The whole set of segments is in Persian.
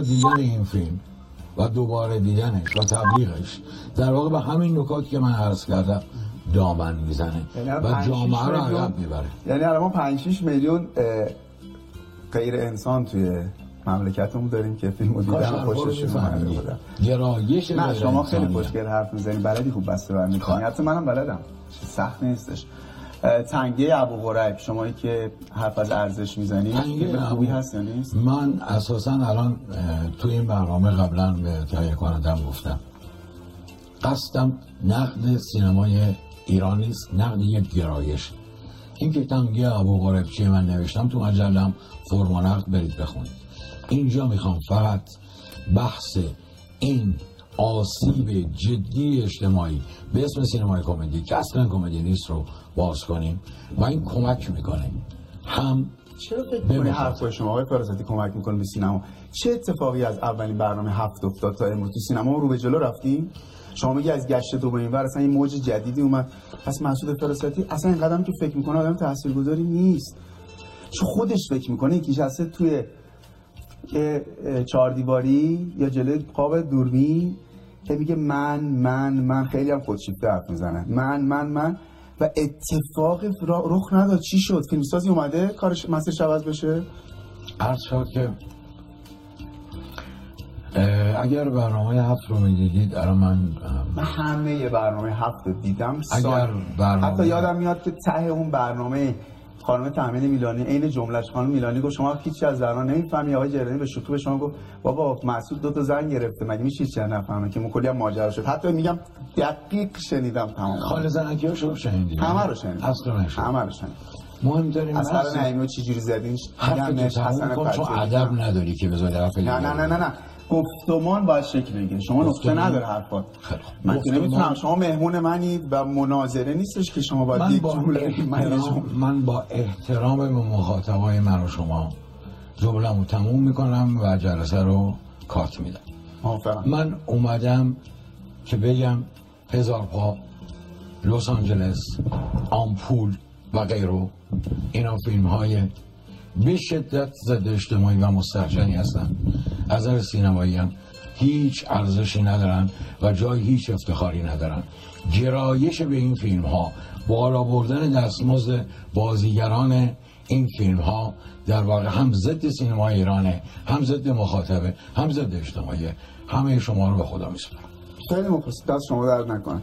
دیدن این فیلم و دوباره دیدنش و تبلیغش. در واقع به همین نکات که من عرض کردم دامن می‌زنه یعنی و جامعه رو عقب می‌بره. یعنی الان ما 5 6 میلیون غیر انسان توی مملکتمون داریم که فیلمو دیدن و خوششون اومده گرایش نه شما خیلی. خوشگل حرف می‌زنی بلدی خوب بسته بر می‌کنی. حتی منم بلدم. سخت نیستش. تنگه ابو غریب شمایی که حرف از ارزش می‌زنی خوبی هست یا نیست؟ من اساسا الان تو این برنامه قبلا به تهیه کنندم گفتم. قصدم نقد سینمای ایران نیست نقد یک گرایش. این که تنگه ابو غریب چیه من نوشتم تو مجلم فرم و نقد برید بخونید. اینجا می‌خوام فقط بحث این آسیب جدی اجتماعی به اسم سینمای کمدی که اصلا کمدی نیست رو باز کنیم و این کمک می‌کنه. هم چرا به. حرفای شما؟ آقای فراستی کمک می‌کنه به سینما. چه اتفاقی از اولین برنامه هفت افتاد تا امروز تو سینما رو به جلو رفتیم شما میگی از گشت دو به این ور اصلا یه موج جدیدی اومد. پس مسعود فراستی اصلا این قدم که فکر می‌کنه آدم تاثیرگذاری نیست. چون خودش فکر می‌کنه؟ یکی نشسته توی که چهار دیواری یا جلوی قاب دوربین که میگه من من من خیلی هم خودشیفته حرف می‌زنه. من من من. و اتفاق رخ نداد. چی شد؟ فیلمسازی اومده؟ کارش مسیرش عوض بشه؟ عرض شد که اگر برنامه هفت رو می‌دیدید الان من من همه برنامه هفت رو دیدم. اگر برنامه- حتی یادم میاد که ته اون برنامه خانم تامین میلانی عین جملهش خانم میلانی گفت شما هیچی از زنان نمی‌فهمی آقای جرانی به شوخی به شما گفت بابا مسعود دو تا زن گرفته مگه میشه چیزی نفهمه که کلی هم ماجرا شد. حتی میگم دقیق شنیدم تمام. خال زنکی ها شما شنیدید همه رو شنیدم. اصلا نشد همه رو شنیدم. مهمترین هر نعیمی رو چی جوری زدینش حرف تو حسن چون ادب. نداری که بذاری حرف نه نه نه نه نه. گفتمان باید شکل بگیره. شما نقطه نداره حرفات. من نمی‌تونم. شما مهمون منید و مناظره نیستش که شما باید من یک با من احترام با احترام به مخاطبای من و شما جمله‌مو تموم می‌کنم و جلسه رو کات میدم. من اومدم که بگم هزار پا لس آنجلس آمپول و غیره اینا فیلم های به شدت ضد اجتماعی و مستحجنی هستن. نظر سینمایی هم هیچ ارزشی ندارن و جای هیچ افتخاری ندارن. گرایش به این فیلم ها بالا بردن دستمزد بازیگران این فیلم ها در واقع هم ضد سینما ایرانه هم ضد مخاطبه هم ضد اجتماعی. همه شما رو به خدا میسپارم. خیلی مخلص. دست شما درد نکنه.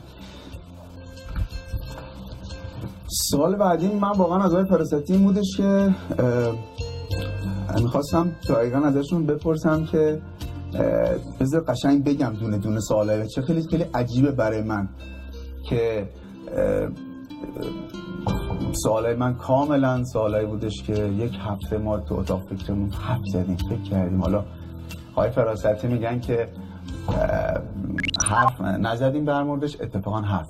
سوال بعدی من واقعا از آقای فراستی این بودش که می‌خواستم دقیقا ازشون بپرسم که بذار قشنگ بگم دونه دونه سوالای چه خیلی خیلی عجیبه برای من که سوالای من کاملا سوالایی بودش که یک هفته ما تو اتاق فکرمون حرف زدیم فکر کردیم. حالا آقای فراستی میگن که حرف نزدیم در موردش اتفاقا حرف